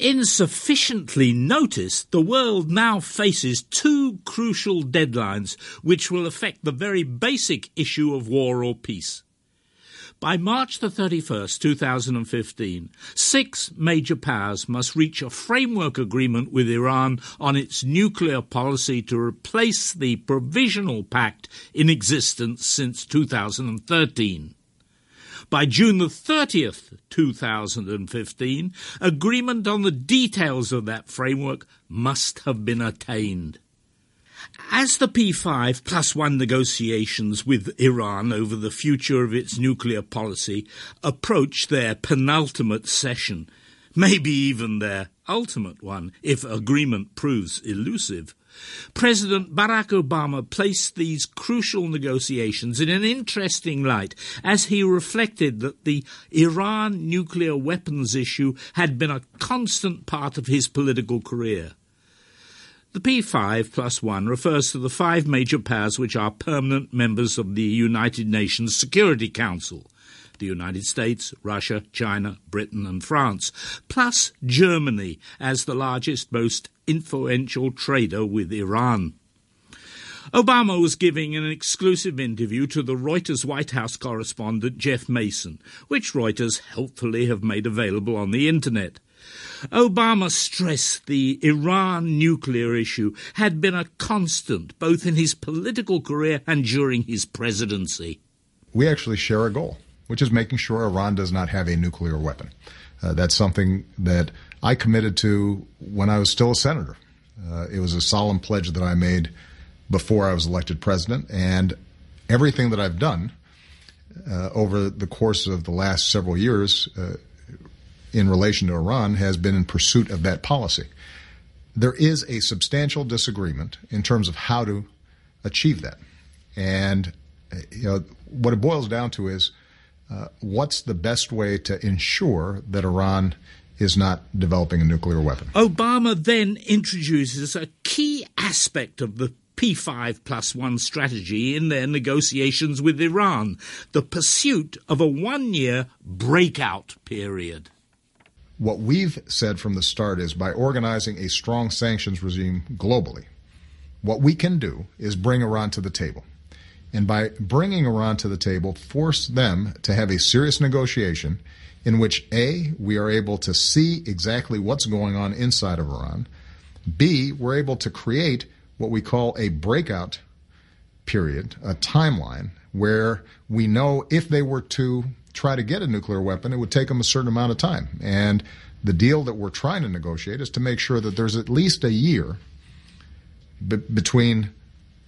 insufficiently noticed, the world now faces two crucial deadlines which will affect the very basic issue of war or peace. By March the 31st, 2015, six major powers must reach a framework agreement with Iran on its nuclear policy to replace the provisional pact in existence since 2013. By June the 30th, 2015, agreement on the details of that framework must have been attained. As the P5 plus one negotiations with Iran over the future of its nuclear policy approach their penultimate session, maybe even their ultimate one if agreement proves elusive, President Barack Obama placed these crucial negotiations in an interesting light as he reflected that the Iran nuclear weapons issue had been a constant part of his political career. The P5 plus 1 refers to the five major powers which are permanent members of the United Nations Security Council the United States, Russia, China, Britain, and France, plus Germany as the largest, most influential trader with Iran. Obama was giving an exclusive interview to the Reuters White House correspondent Jeff Mason, which Reuters helpfully have made available on the internet. Obama stressed the Iran nuclear issue had been a constant both in his political career and during his presidency. We actually share a goal, which is making sure Iran does not have a nuclear weapon. Uh, that's something that I committed to when I was still a senator. Uh, it was a solemn pledge that I made before I was elected president, and everything that I've done uh, over the course of the last several years uh, in relation to Iran has been in pursuit of that policy. There is a substantial disagreement in terms of how to achieve that. And you know what it boils down to is uh, what's the best way to ensure that Iran is not developing a nuclear weapon. Obama then introduces a key aspect of the P5 plus one strategy in their negotiations with Iran the pursuit of a one year breakout period. What we've said from the start is by organizing a strong sanctions regime globally, what we can do is bring Iran to the table. And by bringing Iran to the table, force them to have a serious negotiation in which A, we are able to see exactly what's going on inside of Iran, B, we're able to create what we call a breakout period, a timeline, where we know if they were to try to get a nuclear weapon, it would take them a certain amount of time. And the deal that we're trying to negotiate is to make sure that there's at least a year be- between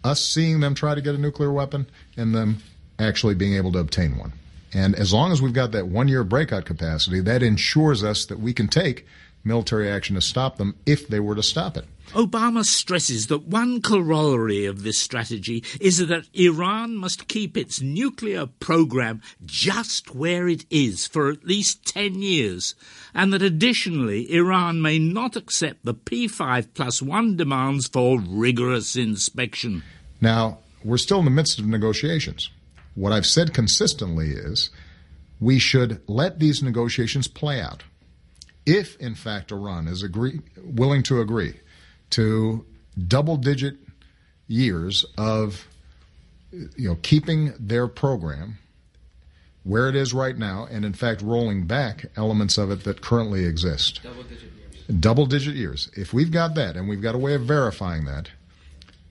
us seeing them try to get a nuclear weapon and them actually being able to obtain one. And as long as we've got that one year breakout capacity, that ensures us that we can take military action to stop them if they were to stop it. Obama stresses that one corollary of this strategy is that Iran must keep its nuclear program just where it is for at least 10 years, and that additionally Iran may not accept the P5 plus 1 demands for rigorous inspection. Now, we're still in the midst of negotiations. What I've said consistently is we should let these negotiations play out. If, in fact, Iran is agree, willing to agree to double digit years of you know keeping their program where it is right now and in fact rolling back elements of it that currently exist. Double digit years. Double digit years. If we've got that and we've got a way of verifying that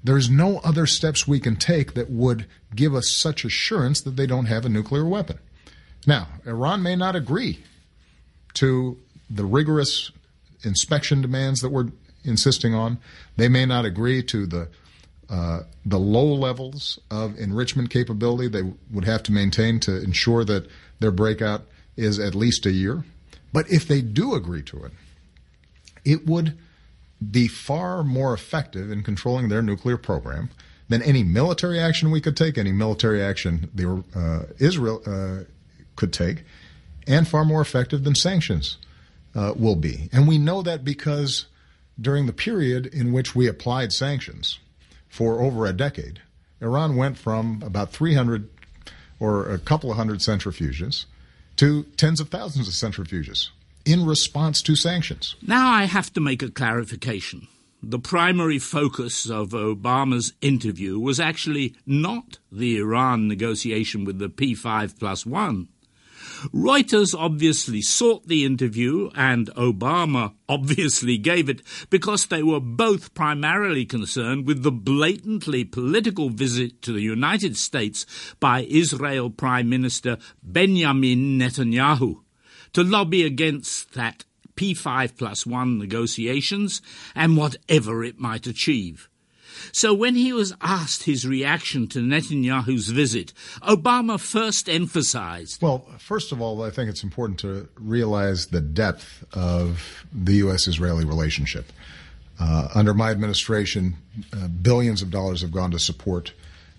there's no other steps we can take that would give us such assurance that they don't have a nuclear weapon. Now iran may not agree to the rigorous inspection demands that we're insisting on. They may not agree to the uh, the low levels of enrichment capability they would have to maintain to ensure that their breakout is at least a year. But if they do agree to it, it would be far more effective in controlling their nuclear program than any military action we could take, any military action the, uh, Israel uh, could take, and far more effective than sanctions uh, will be. And we know that because during the period in which we applied sanctions for over a decade, Iran went from about 300 or a couple of hundred centrifuges to tens of thousands of centrifuges. in response to sanctions. Now I have to make a clarification. The primary focus of Obama's interview was actually not the Iran negotiation with the P5 plus one. Reuters obviously sought the interview, and Obama obviously gave it because they were both primarily concerned with the blatantly political visit to the United States by Israel Prime Minister Benjamin Netanyahu to lobby against that P5 plus 1 negotiations and whatever it might achieve. So when he was asked his reaction to Netanyahu's visit, Obama first emphasized. Well, first of all, I think it's important to realize the depth of the U.S. Israeli relationship. Uh, under my administration, uh, billions of dollars have gone to support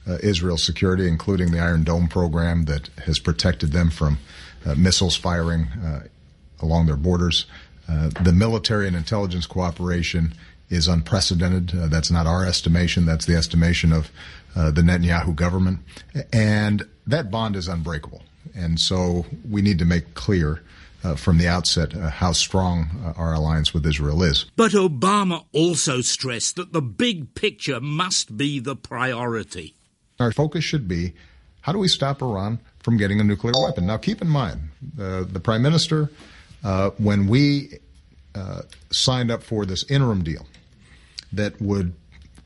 uh, Israel's security, including the Iron Dome program that has protected them from uh, missiles firing uh, along their borders. Uh, the military and intelligence cooperation is unprecedented. Uh, that's not our estimation. That's the estimation of uh, the Netanyahu government. And that bond is unbreakable. And so we need to make clear uh, from the outset uh, how strong uh, our alliance with Israel is. But Obama also stressed that the big picture must be the priority. Our focus should be how do we stop Iran from getting a nuclear weapon? Now, keep in mind, the Prime Minister, uh, when we signed up for this interim deal, that would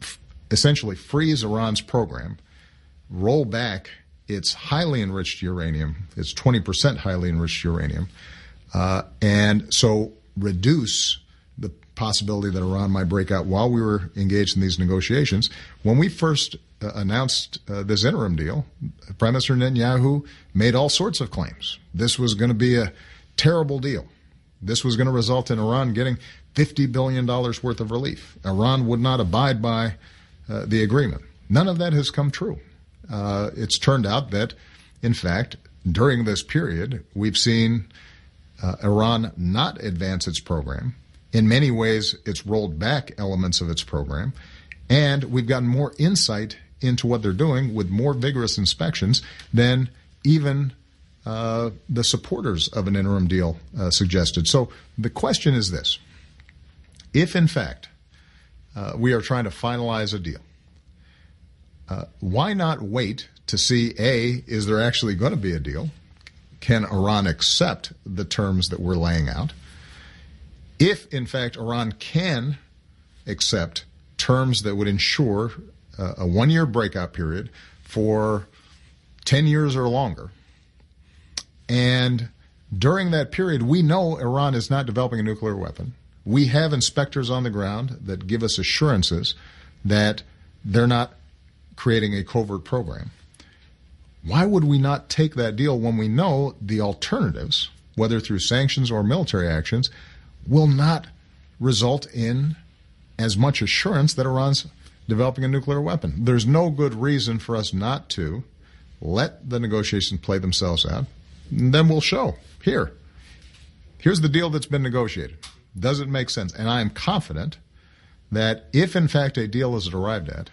f- essentially freeze Iran's program, roll back its highly enriched uranium, its 20% highly enriched uranium, uh, and so reduce the possibility that Iran might break out while we were engaged in these negotiations. When we first uh, announced uh, this interim deal, Prime Minister Netanyahu made all sorts of claims. This was going to be a terrible deal. This was going to result in Iran getting $50 billion worth of relief. Iran would not abide by uh, the agreement. None of that has come true. Uh, it's turned out that, in fact, during this period, we've seen uh, Iran not advance its program. In many ways, it's rolled back elements of its program. And we've gotten more insight into what they're doing with more vigorous inspections than even uh, the supporters of an interim deal uh, suggested. So the question is this if, in fact, uh, we are trying to finalize a deal, uh, why not wait to see A, is there actually going to be a deal? Can Iran accept the terms that we're laying out? If, in fact, Iran can accept terms that would ensure uh, a one year breakout period for 10 years or longer, and during that period, we know Iran is not developing a nuclear weapon we have inspectors on the ground that give us assurances that they're not creating a covert program. Why would we not take that deal when we know the alternatives, whether through sanctions or military actions, will not result in as much assurance that Iran's developing a nuclear weapon? There's no good reason for us not to let the negotiations play themselves out. And then we'll show here. Here's the deal that's been negotiated doesn't make sense. And I am confident that if, in fact, a deal is arrived at,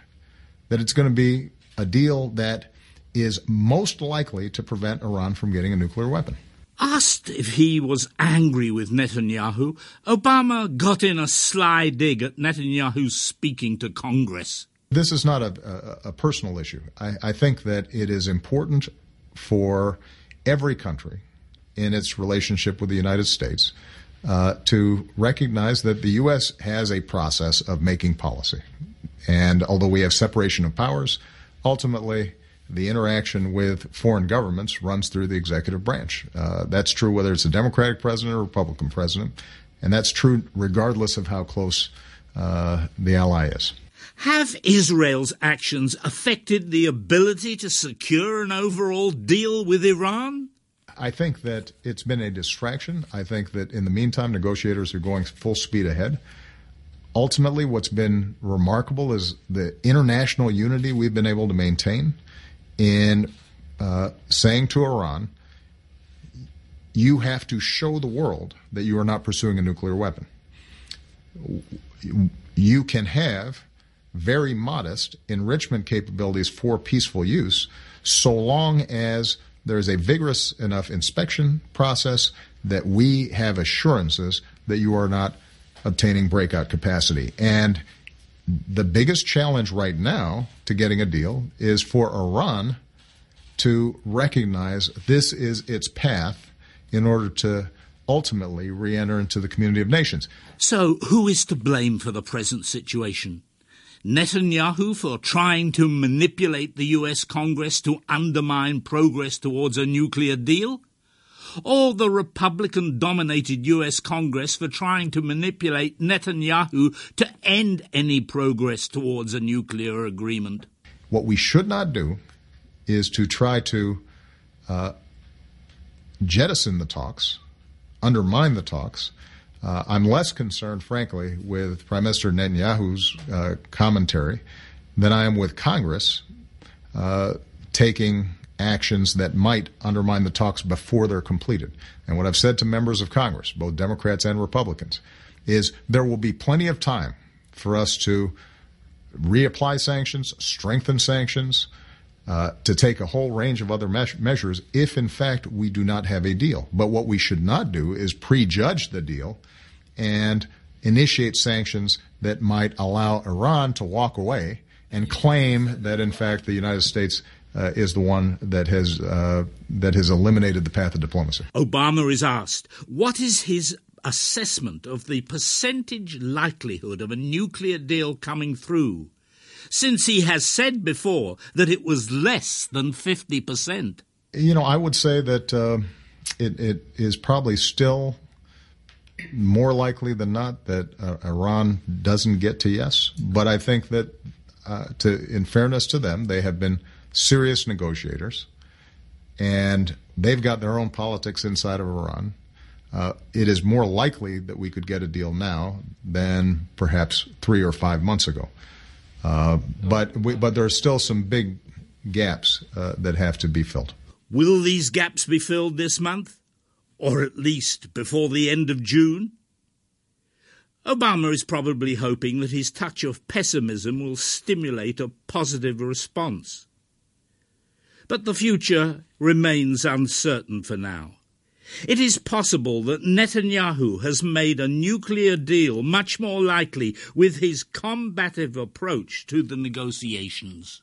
that it's going to be a deal that is most likely to prevent Iran from getting a nuclear weapon. Asked if he was angry with Netanyahu, Obama got in a sly dig at Netanyahu speaking to Congress. This is not a, a, a personal issue. I, I think that it is important for every country in its relationship with the United States uh, to recognize that the U.S. has a process of making policy. And although we have separation of powers, ultimately the interaction with foreign governments runs through the executive branch. Uh, that's true whether it's a Democratic president or Republican president, and that's true regardless of how close uh, the ally is. Have Israel's actions affected the ability to secure an overall deal with Iran? I think that it's been a distraction. I think that in the meantime, negotiators are going full speed ahead. Ultimately, what's been remarkable is the international unity we've been able to maintain in uh, saying to Iran, you have to show the world that you are not pursuing a nuclear weapon. You can have very modest enrichment capabilities for peaceful use so long as there is a vigorous enough inspection process that we have assurances that you are not obtaining breakout capacity. And the biggest challenge right now to getting a deal is for Iran to recognize this is its path in order to ultimately re enter into the community of nations. So, who is to blame for the present situation? Netanyahu for trying to manipulate the US Congress to undermine progress towards a nuclear deal? Or the Republican dominated US Congress for trying to manipulate Netanyahu to end any progress towards a nuclear agreement? What we should not do is to try to uh, jettison the talks, undermine the talks. Uh, I'm less concerned, frankly, with Prime Minister Netanyahu's uh, commentary than I am with Congress uh, taking actions that might undermine the talks before they're completed. And what I've said to members of Congress, both Democrats and Republicans, is there will be plenty of time for us to reapply sanctions, strengthen sanctions, uh, to take a whole range of other me- measures if, in fact, we do not have a deal. But what we should not do is prejudge the deal and initiate sanctions that might allow Iran to walk away and claim that, in fact, the United States uh, is the one that has uh, that has eliminated the path of diplomacy. Obama is asked, "What is his assessment of the percentage likelihood of a nuclear deal coming through?" Since he has said before that it was less than fifty percent. You know, I would say that uh, it, it is probably still more likely than not that uh, Iran doesn't get to yes. But I think that, uh, to in fairness to them, they have been serious negotiators, and they've got their own politics inside of Iran. Uh, it is more likely that we could get a deal now than perhaps three or five months ago. Uh, but we, but there are still some big gaps uh, that have to be filled. Will these gaps be filled this month, or at least before the end of June? Obama is probably hoping that his touch of pessimism will stimulate a positive response. But the future remains uncertain for now. It is possible that Netanyahu has made a nuclear deal much more likely with his combative approach to the negotiations.